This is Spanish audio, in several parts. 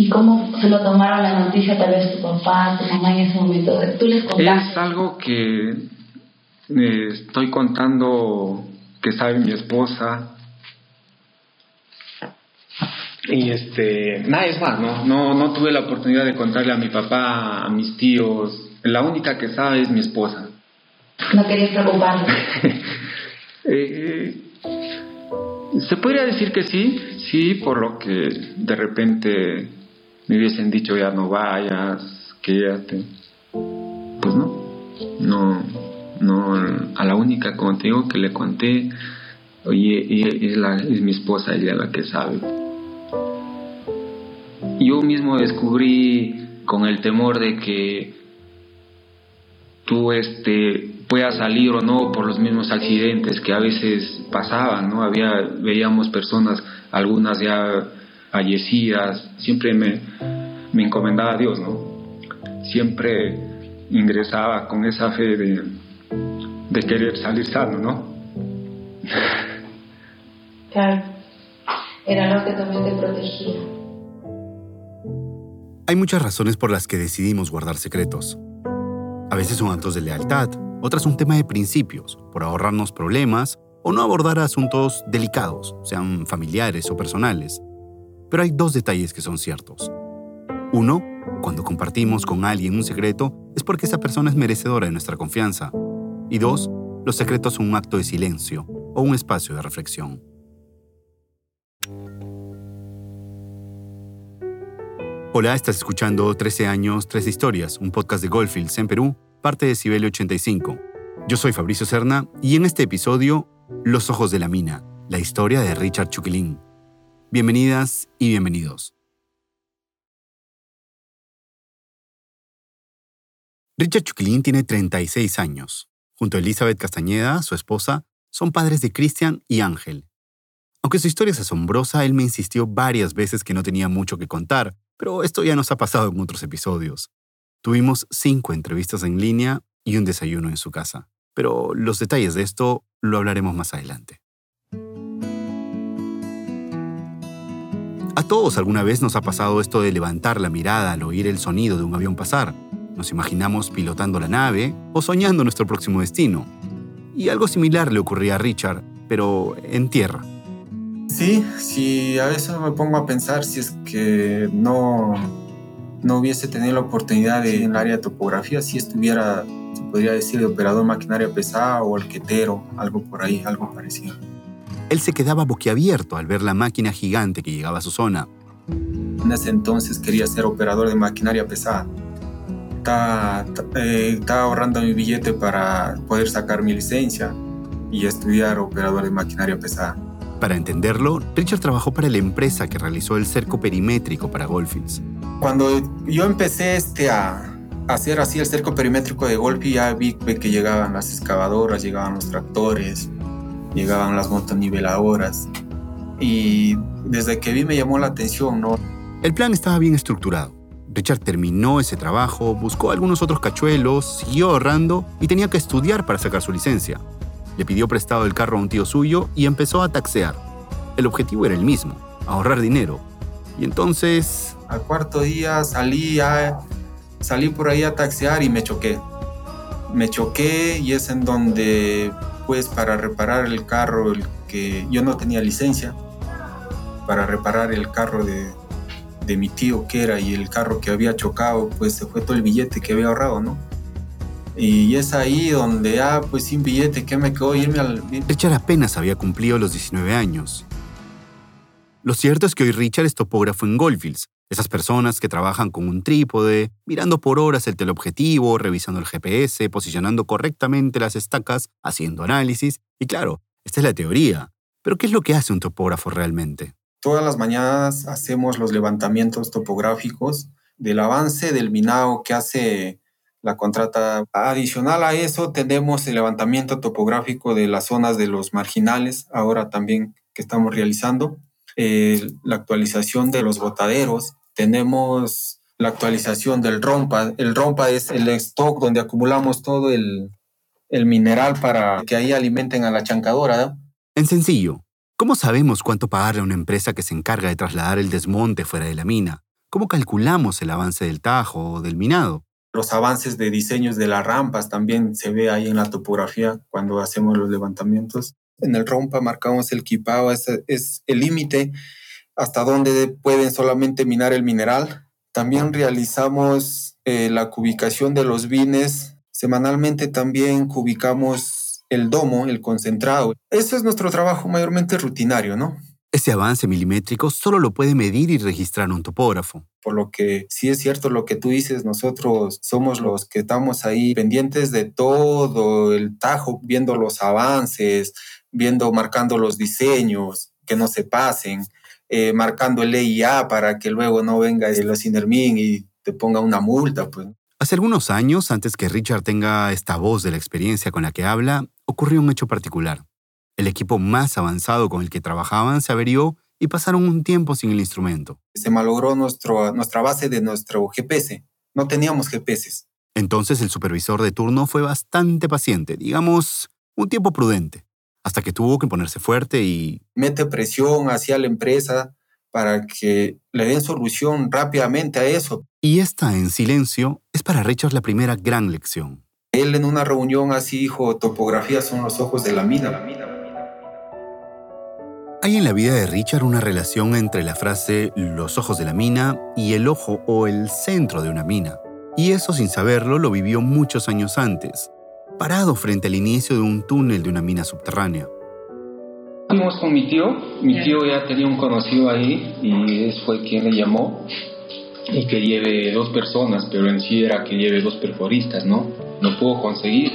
¿Y cómo se lo tomaron la noticia tal vez tu papá, tu mamá en ese momento? ¿Tú les contaste? Es algo que eh, estoy contando que sabe mi esposa. Y este, nada es más, ¿no? No, no tuve la oportunidad de contarle a mi papá, a mis tíos. La única que sabe es mi esposa. No querías preocuparme. Eh, se podría decir que sí, sí, por lo que de repente me hubiesen dicho ya no vayas, quédate. Pues no, no, no, a la única, como te digo, que le conté, oye, es, la, es mi esposa, ella la que sabe. Yo mismo descubrí con el temor de que tú este puedas salir o no por los mismos accidentes que a veces pasaban, ¿no? Había veíamos personas, algunas ya fallecidas, siempre me, me encomendaba a Dios, ¿no? Siempre ingresaba con esa fe de, de querer salir sano, ¿no? Claro, era lo que también te protegía. Hay muchas razones por las que decidimos guardar secretos. A veces son actos de lealtad, otras un tema de principios, por ahorrarnos problemas o no abordar asuntos delicados, sean familiares o personales. Pero hay dos detalles que son ciertos. Uno, cuando compartimos con alguien un secreto es porque esa persona es merecedora de nuestra confianza. Y dos, los secretos son un acto de silencio o un espacio de reflexión. Hola, estás escuchando 13 años, 13 historias, un podcast de Goldfields en Perú, parte de Cibele 85. Yo soy Fabricio Serna y en este episodio, Los ojos de la mina, la historia de Richard Chuquilín. Bienvenidas y bienvenidos. Richard Chuquilín tiene 36 años. Junto a Elizabeth Castañeda, su esposa, son padres de Cristian y Ángel. Aunque su historia es asombrosa, él me insistió varias veces que no tenía mucho que contar, pero esto ya nos ha pasado en otros episodios. Tuvimos cinco entrevistas en línea y un desayuno en su casa, pero los detalles de esto lo hablaremos más adelante. A todos alguna vez nos ha pasado esto de levantar la mirada al oír el sonido de un avión pasar. Nos imaginamos pilotando la nave o soñando nuestro próximo destino. Y algo similar le ocurría a Richard, pero en tierra. Sí, sí, a veces me pongo a pensar si es que no, no hubiese tenido la oportunidad de, en el área de topografía, si estuviera, se podría decir, de operador maquinaria pesada o alquetero, algo por ahí, algo parecido. Él se quedaba boquiabierto al ver la máquina gigante que llegaba a su zona. En ese entonces quería ser operador de maquinaria pesada. Estaba, eh, estaba ahorrando mi billete para poder sacar mi licencia y estudiar operador de maquinaria pesada. Para entenderlo, Richard trabajó para la empresa que realizó el cerco perimétrico para Goldfields. Cuando yo empecé este a, hacer así el cerco perimétrico de Golfi, ya vi que llegaban las excavadoras, llegaban los tractores, llegaban las motoniveladoras. Y desde que vi me llamó la atención, ¿no? El plan estaba bien estructurado. Richard terminó ese trabajo, buscó algunos otros cachuelos, siguió ahorrando y tenía que estudiar para sacar su licencia. Le pidió prestado el carro a un tío suyo y empezó a taxear. El objetivo era el mismo, ahorrar dinero. Y entonces... Al cuarto día salí, a, salí por ahí a taxear y me choqué. Me choqué y es en donde pues para reparar el carro, el que yo no tenía licencia, para reparar el carro de, de mi tío que era y el carro que había chocado, pues se fue todo el billete que había ahorrado, ¿no? Y es ahí donde, ah, pues sin billete, ¿qué me quedó? Irme al... Richard apenas había cumplido los 19 años. Lo cierto es que hoy Richard es topógrafo en Goldfields, esas personas que trabajan con un trípode, mirando por horas el teleobjetivo, revisando el GPS, posicionando correctamente las estacas, haciendo análisis. Y claro, esta es la teoría. Pero ¿qué es lo que hace un topógrafo realmente? Todas las mañanas hacemos los levantamientos topográficos del avance del minado que hace la contrata. Adicional a eso, tenemos el levantamiento topográfico de las zonas de los marginales, ahora también que estamos realizando. Eh, la actualización de los botaderos, tenemos la actualización del rompa. El rompa es el stock donde acumulamos todo el, el mineral para que ahí alimenten a la chancadora. En sencillo, ¿cómo sabemos cuánto pagarle a una empresa que se encarga de trasladar el desmonte fuera de la mina? ¿Cómo calculamos el avance del tajo o del minado? Los avances de diseños de las rampas también se ve ahí en la topografía cuando hacemos los levantamientos. En el rompa marcamos el kipao, es, es el límite hasta donde pueden solamente minar el mineral. También realizamos eh, la cubicación de los vines. Semanalmente también cubicamos el domo, el concentrado. Eso es nuestro trabajo mayormente rutinario, ¿no? Ese avance milimétrico solo lo puede medir y registrar un topógrafo. Por lo que sí es cierto lo que tú dices, nosotros somos los que estamos ahí pendientes de todo el tajo, viendo los avances, viendo, marcando los diseños, que no se pasen, eh, marcando el EIA para que luego no venga el Sinermin y te ponga una multa. Pues. Hace algunos años, antes que Richard tenga esta voz de la experiencia con la que habla, ocurrió un hecho particular. El equipo más avanzado con el que trabajaban se averió y pasaron un tiempo sin el instrumento. Se malogró nuestro, nuestra base de nuestro GPS. No teníamos GPS. Entonces el supervisor de turno fue bastante paciente, digamos, un tiempo prudente, hasta que tuvo que ponerse fuerte y... Mete presión hacia la empresa para que le den solución rápidamente a eso. Y esta, en silencio, es para Richard la primera gran lección. Él en una reunión así dijo, topografía son los ojos de la mina. Hay en la vida de Richard una relación entre la frase los ojos de la mina y el ojo o el centro de una mina. Y eso sin saberlo lo vivió muchos años antes, parado frente al inicio de un túnel de una mina subterránea. Fuimos con mi tío, mi tío ya tenía un conocido ahí y él fue quien le llamó y que lleve dos personas, pero en sí era que lleve dos perforistas, ¿no? No pudo conseguir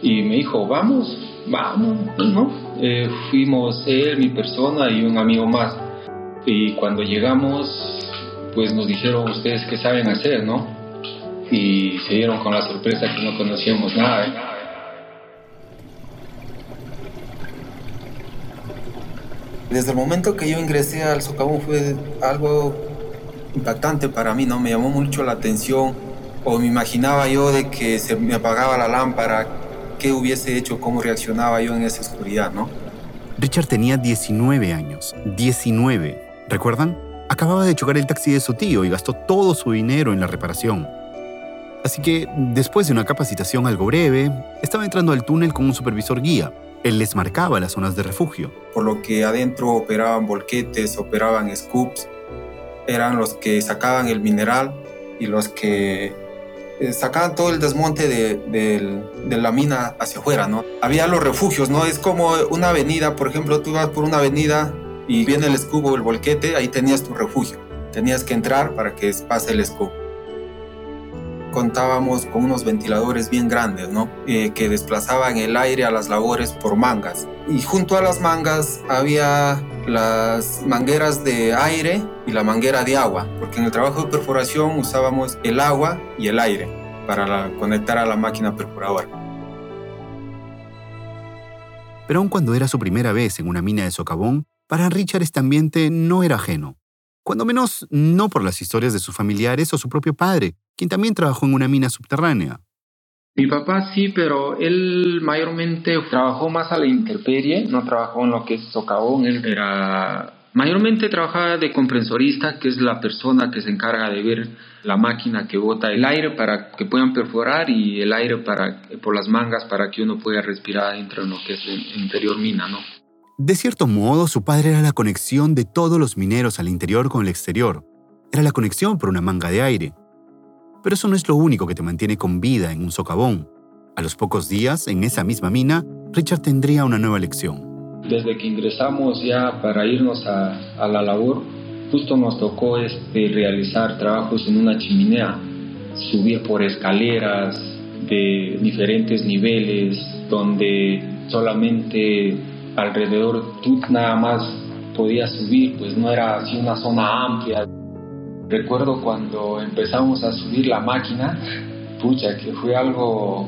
y me dijo, vamos, vamos, ¿no? Eh, fuimos él, mi persona y un amigo más. Y cuando llegamos, pues nos dijeron ustedes qué saben hacer, ¿no? Y se dieron con la sorpresa que no conocíamos nada. ¿eh? Desde el momento que yo ingresé al socavón fue algo impactante para mí, ¿no? Me llamó mucho la atención o me imaginaba yo de que se me apagaba la lámpara, qué hubiese hecho, cómo reaccionaba yo en esa oscuridad, ¿no? Richard tenía 19 años. 19. ¿Recuerdan? Acababa de chocar el taxi de su tío y gastó todo su dinero en la reparación. Así que, después de una capacitación algo breve, estaba entrando al túnel con un supervisor guía. Él les marcaba las zonas de refugio. Por lo que adentro operaban volquetes, operaban scoops, eran los que sacaban el mineral y los que eh, sacaban todo el desmonte de, la mina hacia afuera, ¿no? Había los refugios, ¿no? Es como una avenida, por ejemplo, tú vas por una avenida y viene el escubo, el volquete, ahí tenías tu refugio. Tenías que entrar para que pase el escubo. Contábamos con unos ventiladores bien grandes, ¿no? Eh, que desplazaban el aire a las labores por mangas. Y junto a las mangas había las mangueras de aire y la manguera de agua, porque en el trabajo de perforación usábamos el agua y el aire para conectar a la máquina perforadora. Pero aun cuando era su primera vez en una mina de socavón, para Richard este ambiente no era ajeno. Cuando menos no por las historias de sus familiares o su propio padre, quien también trabajó en una mina subterránea. Mi papá sí, pero él mayormente trabajó más a la intemperie, no trabajó en lo que es socavón, él era mayormente trabajaba de compresorista, que es la persona que se encarga de ver la máquina que bota el aire para que puedan perforar y el aire para por las mangas para que uno pueda respirar dentro de lo que es el interior mina, ¿no? De cierto modo, su padre era la conexión de todos los mineros al interior con el exterior. Era la conexión por una manga de aire. Pero eso no es lo único que te mantiene con vida en un socavón. A los pocos días, en esa misma mina, Richard tendría una nueva lección. Desde que ingresamos ya para irnos a, la labor, justo nos tocó este, realizar trabajos en una chimenea, subir por escaleras de diferentes niveles, donde solamente alrededor tú nada más podías subir, pues no era así una zona amplia. Recuerdo cuando empezamos a subir la máquina, pucha, que fue algo,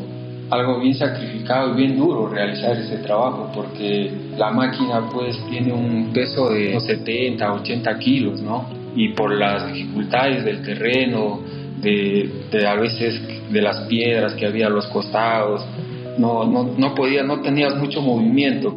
algo bien sacrificado y bien duro realizar ese trabajo, porque la máquina pues tiene un peso de 70, 80 kilos, ¿no? Y por las dificultades del terreno, de, de a veces de las piedras que había a los costados, no, no, no podía, no tenías mucho movimiento.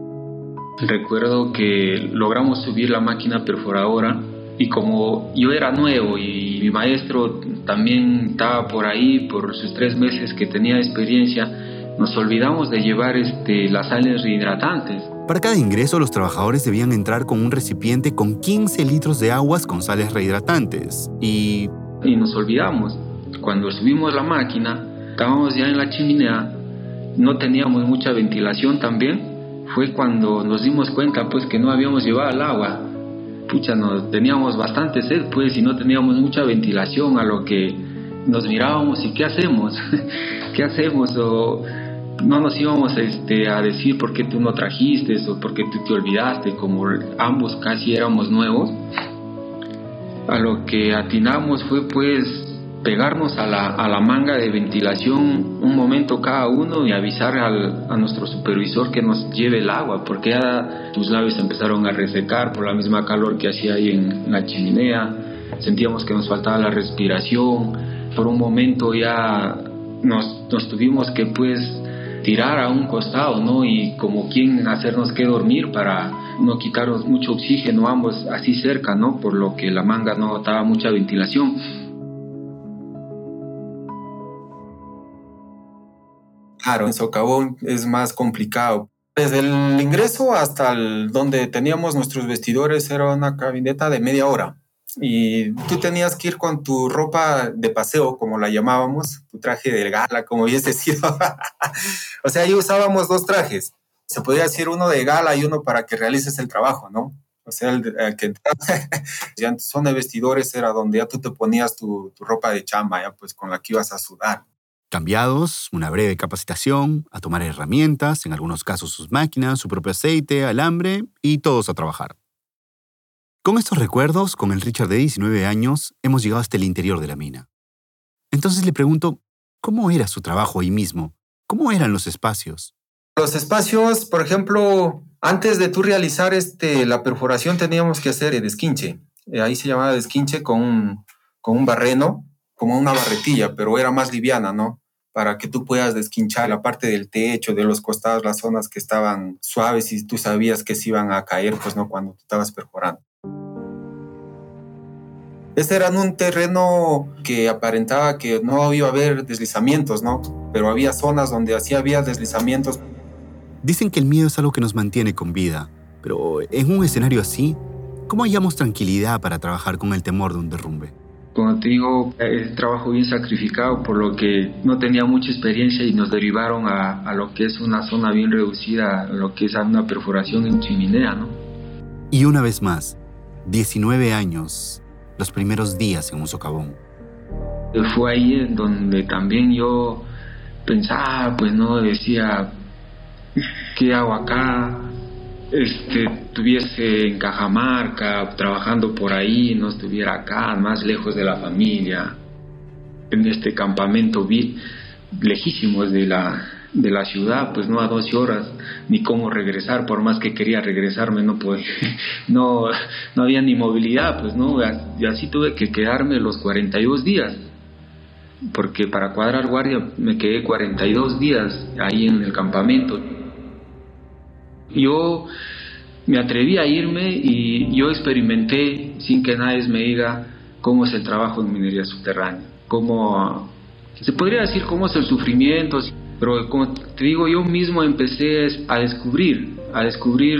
Recuerdo que logramos subir la máquina perforadora Y como yo era nuevo y mi maestro también estaba por ahí por sus tres meses que tenía experiencia, nos olvidamos de llevar este, las sales rehidratantes. Para cada ingreso, los trabajadores debían entrar con un recipiente con 15 litros de aguas con sales rehidratantes. Y... Y nos olvidamos. Cuando subimos la máquina, estábamos ya en la chimenea, no teníamos mucha ventilación también. Fue cuando nos dimos cuenta pues que no habíamos llevado el agua. Pucha, teníamos bastante sed pues y no teníamos mucha ventilación a lo que nos mirábamos y qué hacemos, qué hacemos o no nos íbamos este, a decir por qué tú no trajiste o por qué tú te olvidaste, como ambos casi éramos nuevos. A lo que atinamos fue pues pegarnos a la, a la manga de ventilación un momento cada uno y avisar al, a nuestro supervisor que nos lleve el agua, porque ya tus labios empezaron a resecar por la misma calor que hacía ahí en, la chimenea, sentíamos que nos faltaba la respiración, por un momento ya nos, nos tuvimos que pues tirar a un costado, ¿no? Y como quien hacernos que dormir para no quitarnos mucho oxígeno ambos así cerca, ¿no? Por lo que la manga no daba mucha ventilación. Claro, en socavón es más complicado. Desde el ingreso hasta el, donde teníamos nuestros vestidores era una cabineta de media hora y tú tenías que ir con tu ropa de paseo, como la llamábamos, tu traje de gala, como hubiese sido. o sea, ahí usábamos dos trajes. Se podía decir uno de gala y uno para que realices el trabajo, ¿no? O sea, el, que ya en tu zona de vestidores era donde ya tú te ponías tu, tu ropa de chamba, ya pues con la que ibas a sudar. Cambiados, una breve capacitación, a tomar herramientas, en algunos casos sus máquinas, su propio aceite, alambre y todos a trabajar. Con estos recuerdos, con el Richard de 19 años, hemos llegado hasta el interior de la mina. Entonces le pregunto, ¿cómo era su trabajo ahí mismo? ¿Cómo eran los espacios? Los espacios, por ejemplo, antes de tú realizar este, la perforación teníamos que hacer el desquinche. Eh, ahí se llamaba desquinche con un, con un barreno, como una barretilla, pero era más liviana, ¿no? Para que tú puedas desquinchar la parte del techo, de los costados, las zonas que estaban suaves y tú sabías que se iban a caer, pues no, cuando tú estabas perforando. Este era un terreno que aparentaba que no iba a haber deslizamientos, ¿no? Pero había zonas donde así había deslizamientos. Dicen que el miedo es algo que nos mantiene con vida, pero en un escenario así, ¿cómo hallamos tranquilidad para trabajar con el temor de un derrumbe? Como te digo, es trabajo bien sacrificado, por lo que no tenía mucha experiencia y nos derivaron a, a lo que es una zona bien reducida, a lo que es una perforación en chimenea, ¿no? Y una vez más, 19 años los primeros días en un socavón. Fue ahí en donde también yo pensaba, pues no decía, ¿qué hago acá? Este, estuviese en Cajamarca, trabajando por ahí, no estuviera acá, más lejos de la familia, en este campamento vi lejísimos de la, de la ciudad, pues no a 12 horas, ni cómo regresar, por más que quería regresarme, no podía, no, no había ni movilidad, pues no, y así tuve que quedarme los 42 días, porque para cuadrar guardia me quedé 42 días ahí en el campamento. Yo me atreví a irme y yo experimenté, sin que nadie me diga, cómo es el trabajo en minería subterránea, cómo, se podría decir cómo es el sufrimiento, pero como te digo, yo mismo empecé a descubrir, a descubrir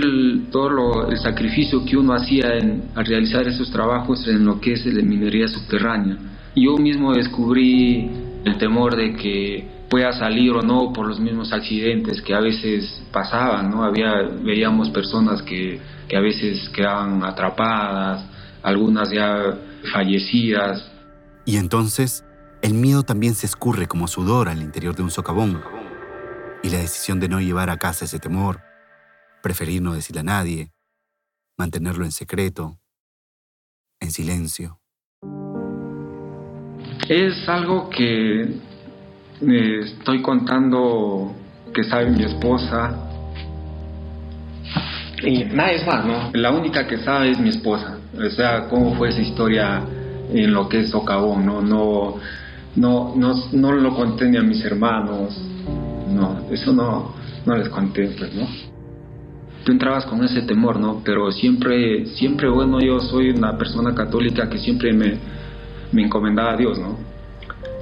todo el sacrificio que uno hacía en, al realizar esos trabajos en lo que es la minería subterránea. Yo mismo descubrí el temor de que pueda salir o no por los mismos accidentes que a veces pasaban, ¿no? Había, veíamos personas que, que a veces quedaban atrapadas, algunas ya fallecidas. Y entonces el miedo también se escurre como sudor al interior de un socavón. Y la decisión de no llevar a casa ese temor, preferir no decirle a nadie, mantenerlo en secreto, en silencio. Es algo que me estoy contando que sabe mi esposa. Y nadie más, ¿no? La única que sabe es mi esposa. O sea, cómo fue esa historia en lo que es socavón, ¿no? No no, no, no lo conté ni a mis hermanos, no, eso no, no les conté, pues, ¿no? tú entrabas con ese temor, ¿no? Pero siempre, siempre, bueno, yo soy una persona católica que siempre me, me encomendaba a Dios, ¿no?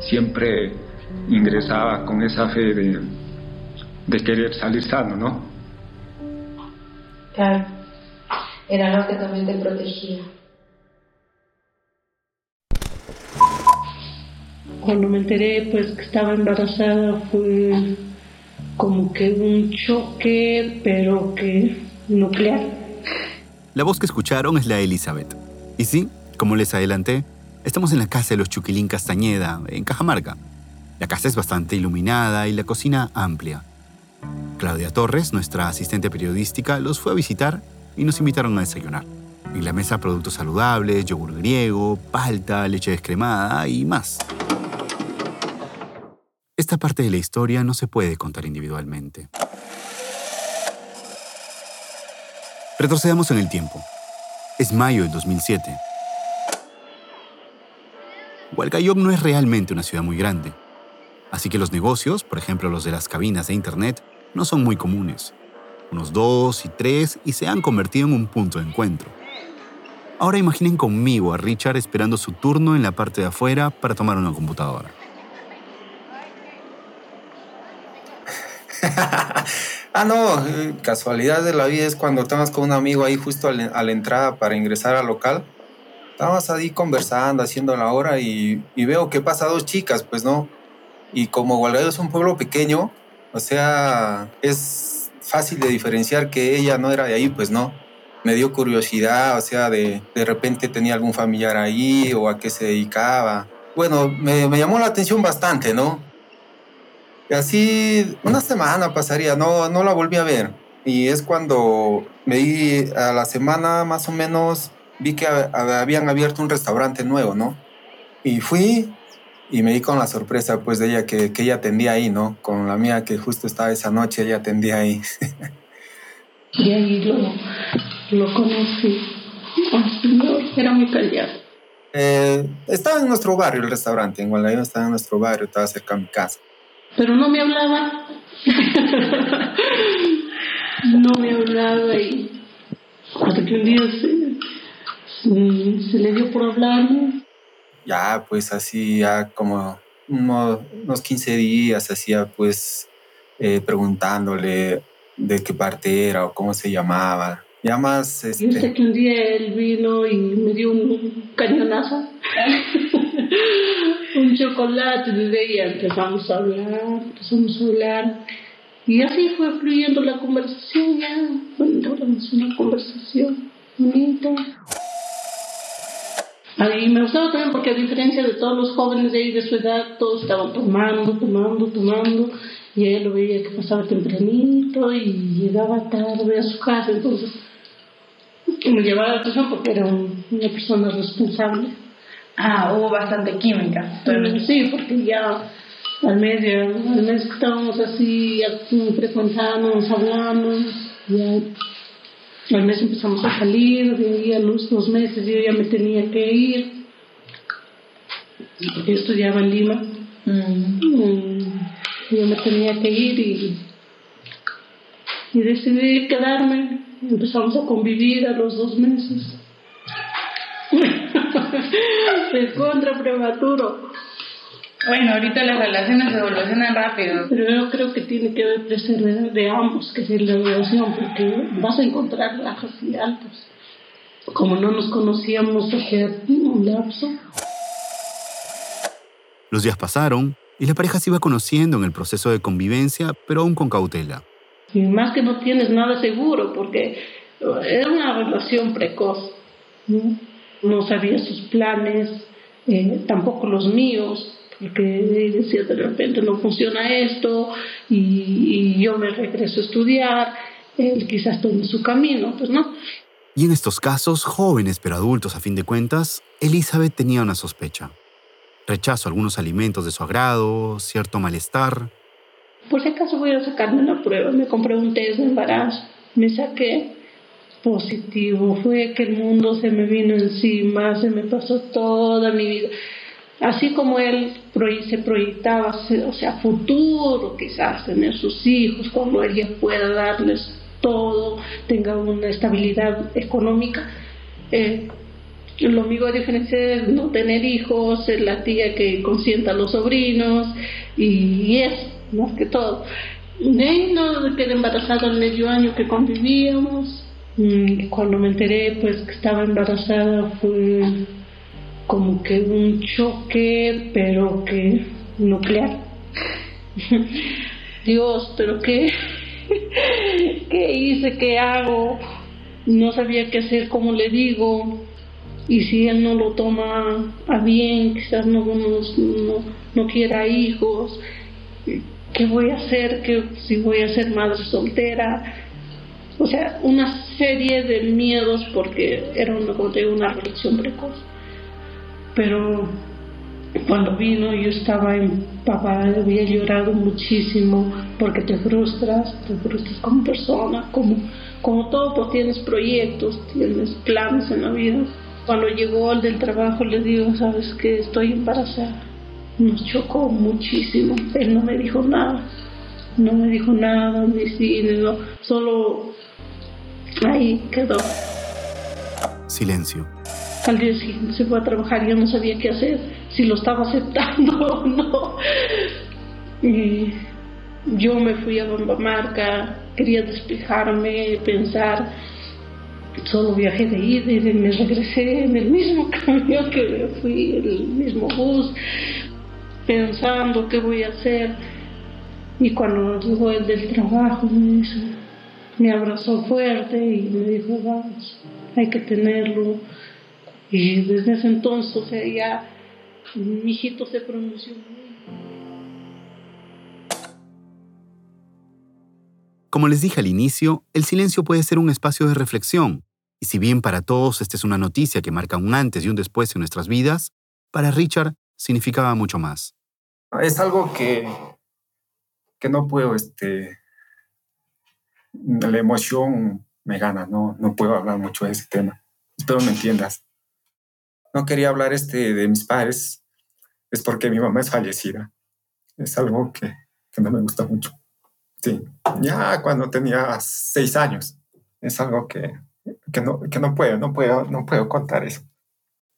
Siempre ingresaba con esa fe de, de querer salir sano, ¿no? Claro, era lo que también te protegía. Cuando me enteré pues que estaba embarazada fue como que un choque, pero que nuclear. La voz que escucharon es la de Elizabeth. Y sí, como les adelanté, estamos en la casa de los Chuquilín Castañeda, en Cajamarca. La casa es bastante iluminada y la cocina amplia. Claudia Torres, nuestra asistente periodística, los fue a visitar y nos invitaron a desayunar. En la mesa productos saludables, yogur griego, palta, leche descremada y más. Esta parte de la historia no se puede contar individualmente. Retrocedamos en el tiempo. Es mayo de 2007. Hualgayoc no es realmente una ciudad muy grande, así que los negocios, por ejemplo los de las cabinas de Internet, no son muy comunes. Unos dos y tres y se han convertido en un punto de encuentro. Ahora imaginen conmigo a Richard esperando su turno en la parte de afuera para tomar una computadora. ah, no, casualidad de la vida es cuando estamos con un amigo ahí justo a la entrada para ingresar al local. Estábamos ahí conversando, haciendo la hora y, veo que pasa dos chicas, pues no. Y como Gualgayo es un pueblo pequeño, o sea, es fácil de diferenciar que ella no era de ahí, pues no. Me dio curiosidad, o sea, de, de repente tenía algún familiar ahí o a qué se dedicaba. Bueno, me, me llamó la atención bastante, ¿no? Y así una semana pasaría, no, no la volví a ver. Y es cuando me di a la semana más o menos, vi que habían abierto un restaurante nuevo, ¿no? Y fui y me di con la sorpresa pues de ella que, que ella atendía ahí, ¿no? Con la mía que justo estaba esa noche, ella atendía ahí. y ahí lo, lo conocí. era muy callado. Eh, estaba en nuestro barrio el restaurante, en Guadalajara estaba en nuestro barrio, estaba cerca de mi casa pero no me hablaba. no me hablaba y hasta que un día se, le dio por hablarme. Ya, pues así, ya como unos, 15 días, hacía pues eh, preguntándole de qué parte era o cómo se llamaba. Ya más... Este... Yo sé que un día él vino y me dio un cañonazo. un chocolate desde ella empezamos a hablar, empezamos a hablar. Y así fue fluyendo la conversación ya. Bueno, una conversación bonita. Y me gustaba también porque a diferencia de todos los jóvenes de ahí de su edad, todos estaban tomando, tomando, tomando. Y él lo veía que pasaba tempranito y llegaba tarde a su casa. Entonces, me llevaba la atención porque era una persona responsable. Ah, hubo bastante química. Pero... Sí, porque ya al medio, al mes que estábamos así, frecuentándonos, hablando, ya al mes empezamos a salir, de ahí a los dos meses yo ya me tenía que ir, porque yo estudiaba en Lima, mm. yo me tenía que ir y, y decidí quedarme, empezamos a convivir a los dos meses. es contra prematuro. Bueno, ahorita las relaciones evolucionan rápido. Pero yo creo que tiene que ver preservar de ambos, que es la relación, porque vas a encontrar bajos y altos. Como no nos conocíamos hace un lapso. Los días pasaron y la pareja se iba conociendo en el proceso de convivencia, pero aún con cautela. Y más que no tienes nada seguro, porque era una relación precoz. ¿no? no sabía sus planes, eh, tampoco los míos, porque decía de repente no funciona esto y, yo me regreso a estudiar, él quizás tome su camino, pues no. Y en estos casos, jóvenes pero adultos a fin de cuentas, Elizabeth tenía una sospecha. Rechazo a algunos alimentos de su agrado, cierto malestar. Por si acaso voy a sacarme la prueba, me compré un test de embarazo, me saqué positivo, fue que el mundo se me vino encima, se me pasó toda mi vida. Así como él se proyectaba, o sea, futuro quizás, tener sus hijos, cuando ella pueda darles todo, tenga una estabilidad económica. Eh, lo a diferencia de no tener hijos, ser la tía que consienta a los sobrinos y, es más que todo. No quedé embarazada el medio año que convivíamos. Mm, cuando me enteré pues que estaba embarazada fue como que un choque, pero que nuclear. Dios, pero qué, qué hice, qué hago, no sabía qué hacer, cómo le digo, y si él no lo toma a bien, quizás no, no, no quiera hijos, ¿qué voy a hacer? ¿Qué, si voy a ser madre soltera? O sea, una serie de miedos porque era una, una relación precoz. Pero cuando vino yo estaba empapada, había llorado muchísimo porque te frustras, te frustras como persona, como, como todo, pues tienes proyectos, tienes planes en la vida cuando llegó el del trabajo le digo, sabes que estoy embarazada. Nos chocó muchísimo. Él no me dijo nada. No me dijo nada, ni sí, ni no. Solo ahí quedó. Silencio. Al día siguiente se fue a trabajar, yo no sabía qué hacer, si lo estaba aceptando o no. Y yo me fui a Marca, quería despejarme, pensar solo viajé de ida y me regresé en el mismo camión que fui, el mismo bus, pensando qué voy a hacer. Y cuando llegó el del trabajo, me, me abrazó fuerte y me dijo, vamos, hay que tenerlo. Y desde ese entonces, o sea, ya mi hijito se pronunció. Como les dije al inicio, el silencio puede ser un espacio de reflexión, y si bien para todos esta es una noticia que marca un antes y un después en nuestras vidas, para Richard significaba mucho más. Es algo que, que no puedo, este, la emoción me gana, no, no puedo hablar mucho de ese tema. Espero me entiendas. No quería hablar este de mis padres, es porque mi mamá es fallecida. Es algo que, que no me gusta mucho. Sí, ya cuando tenía seis años. Es algo que, que, no, que no puedo, no puedo, no puedo contar eso.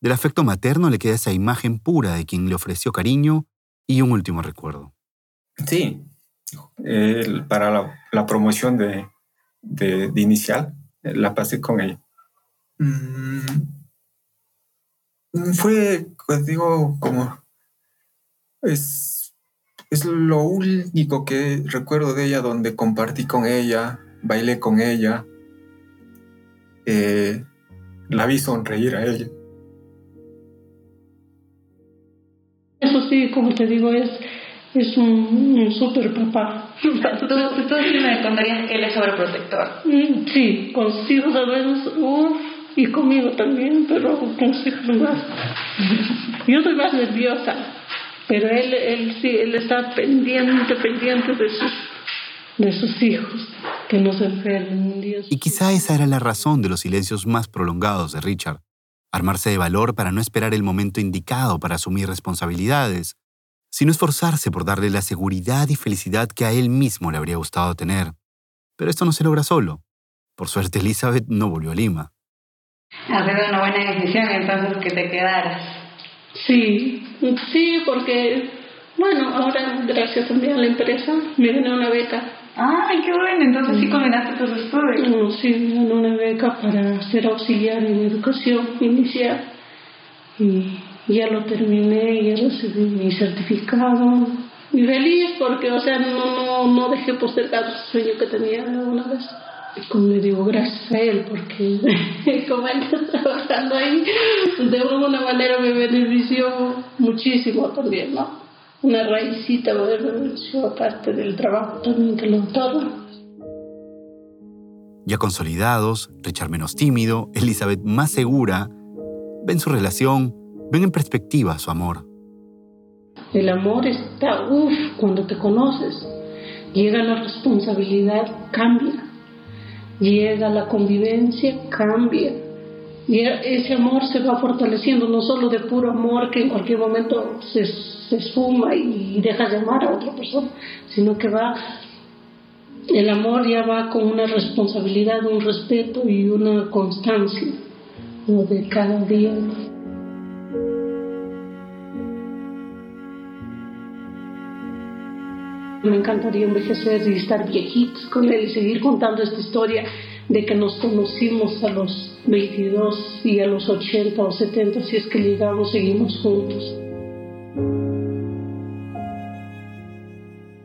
Del afecto materno le queda esa imagen pura de quien le ofreció cariño y un último recuerdo. Sí, para la, la promoción de, de, inicial, la pasé con ella. Mm, fue, pues digo, como es es lo único que recuerdo de ella donde compartí con ella, bailé con ella, eh, la vi sonreír a ella. Eso sí, como te digo, es, es un, un super papá. ¿Tú, tú sí me contarías que él es sobreprotector. Mm, sí, con sus hijos a veces, uff, y conmigo también, pero con más. Yo soy más nerviosa pero él, él sí, él está pendiente, pendiente de sus, de sus hijos, que no se enfermen. Y quizá esa era la razón de los silencios más prolongados de Richard. Armarse de valor para no esperar el momento indicado para asumir responsabilidades, sino esforzarse por darle la seguridad y felicidad que a él mismo le habría gustado tener. Pero esto no se logra solo. Por suerte, Elizabeth no volvió a Lima. Ha sido una buena decisión entonces que te quedaras. Sí, sí, porque, bueno, ahora gracias también a la empresa me gané una beca. ¡Ay, qué bueno! Entonces sí combinaste tus estudios. sí, me gané una beca para ser auxiliar en educación inicial. Y ya lo terminé, ya recibí mi certificado. Y feliz porque, o sea, no, no, no dejé postergado el sueño que tenía una vez como le digo, gracias a él, porque como él está trabajando ahí, de alguna manera me benefició muchísimo también, ¿no? Una raícita me benefició aparte del trabajo también que lo otorga. Ya consolidados, Richard menos tímido, Elizabeth más segura, ven su relación, ven en perspectiva su amor. El amor está, uff, cuando te conoces, llega la responsabilidad, cambia llega la convivencia, cambia. Y ese amor se va fortaleciendo, no solo de puro amor que en cualquier momento se, se suma y deja de amar a otra persona, sino que va el amor ya va con una responsabilidad, un respeto y una constancia de cada día. Me encantaría envejecer y estar viejitos con él y seguir contando esta historia de que nos conocimos a los 22 y a los 80 o 70, si es que llegamos, seguimos juntos.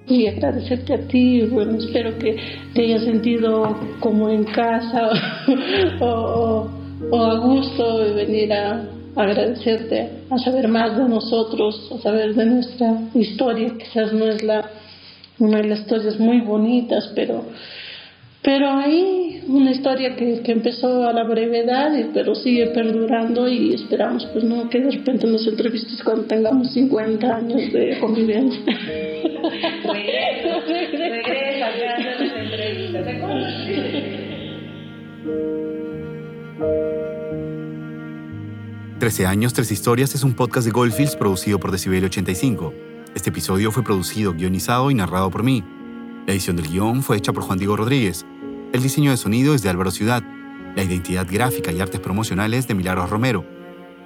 y agradecerte a ti. Bueno, espero que te hayas sentido como en casa o, a gusto de venir a, agradecerte, a saber más de nosotros, a saber de nuestra historia. Quizás no es la, una de las historias muy bonitas, pero pero hay una historia que, que, empezó a la brevedad, pero sigue perdurando y esperamos pues no que de repente nos entrevistes cuando tengamos 50 años de convivencia. Regresa, regresa, entrevistas. Trece años, tres historias es un podcast de Goldfields producido por Decibel 85. Este episodio fue producido, guionizado y narrado por mí. La edición del guion fue hecha por Juan Diego Rodríguez. El diseño de sonido es de Álvaro Ciudad. La identidad gráfica y artes promocionales de Milagros Romero.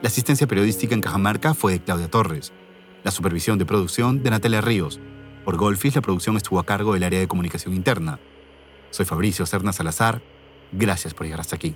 La asistencia periodística en Cajamarca fue de Claudia Torres. La supervisión de producción de Natalia Ríos. Por Golfis, la producción estuvo a cargo del área de comunicación interna. Soy Fabricio Cerna Salazar. Gracias por llegar hasta aquí.